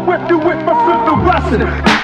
whip, you whip my for the Wesson.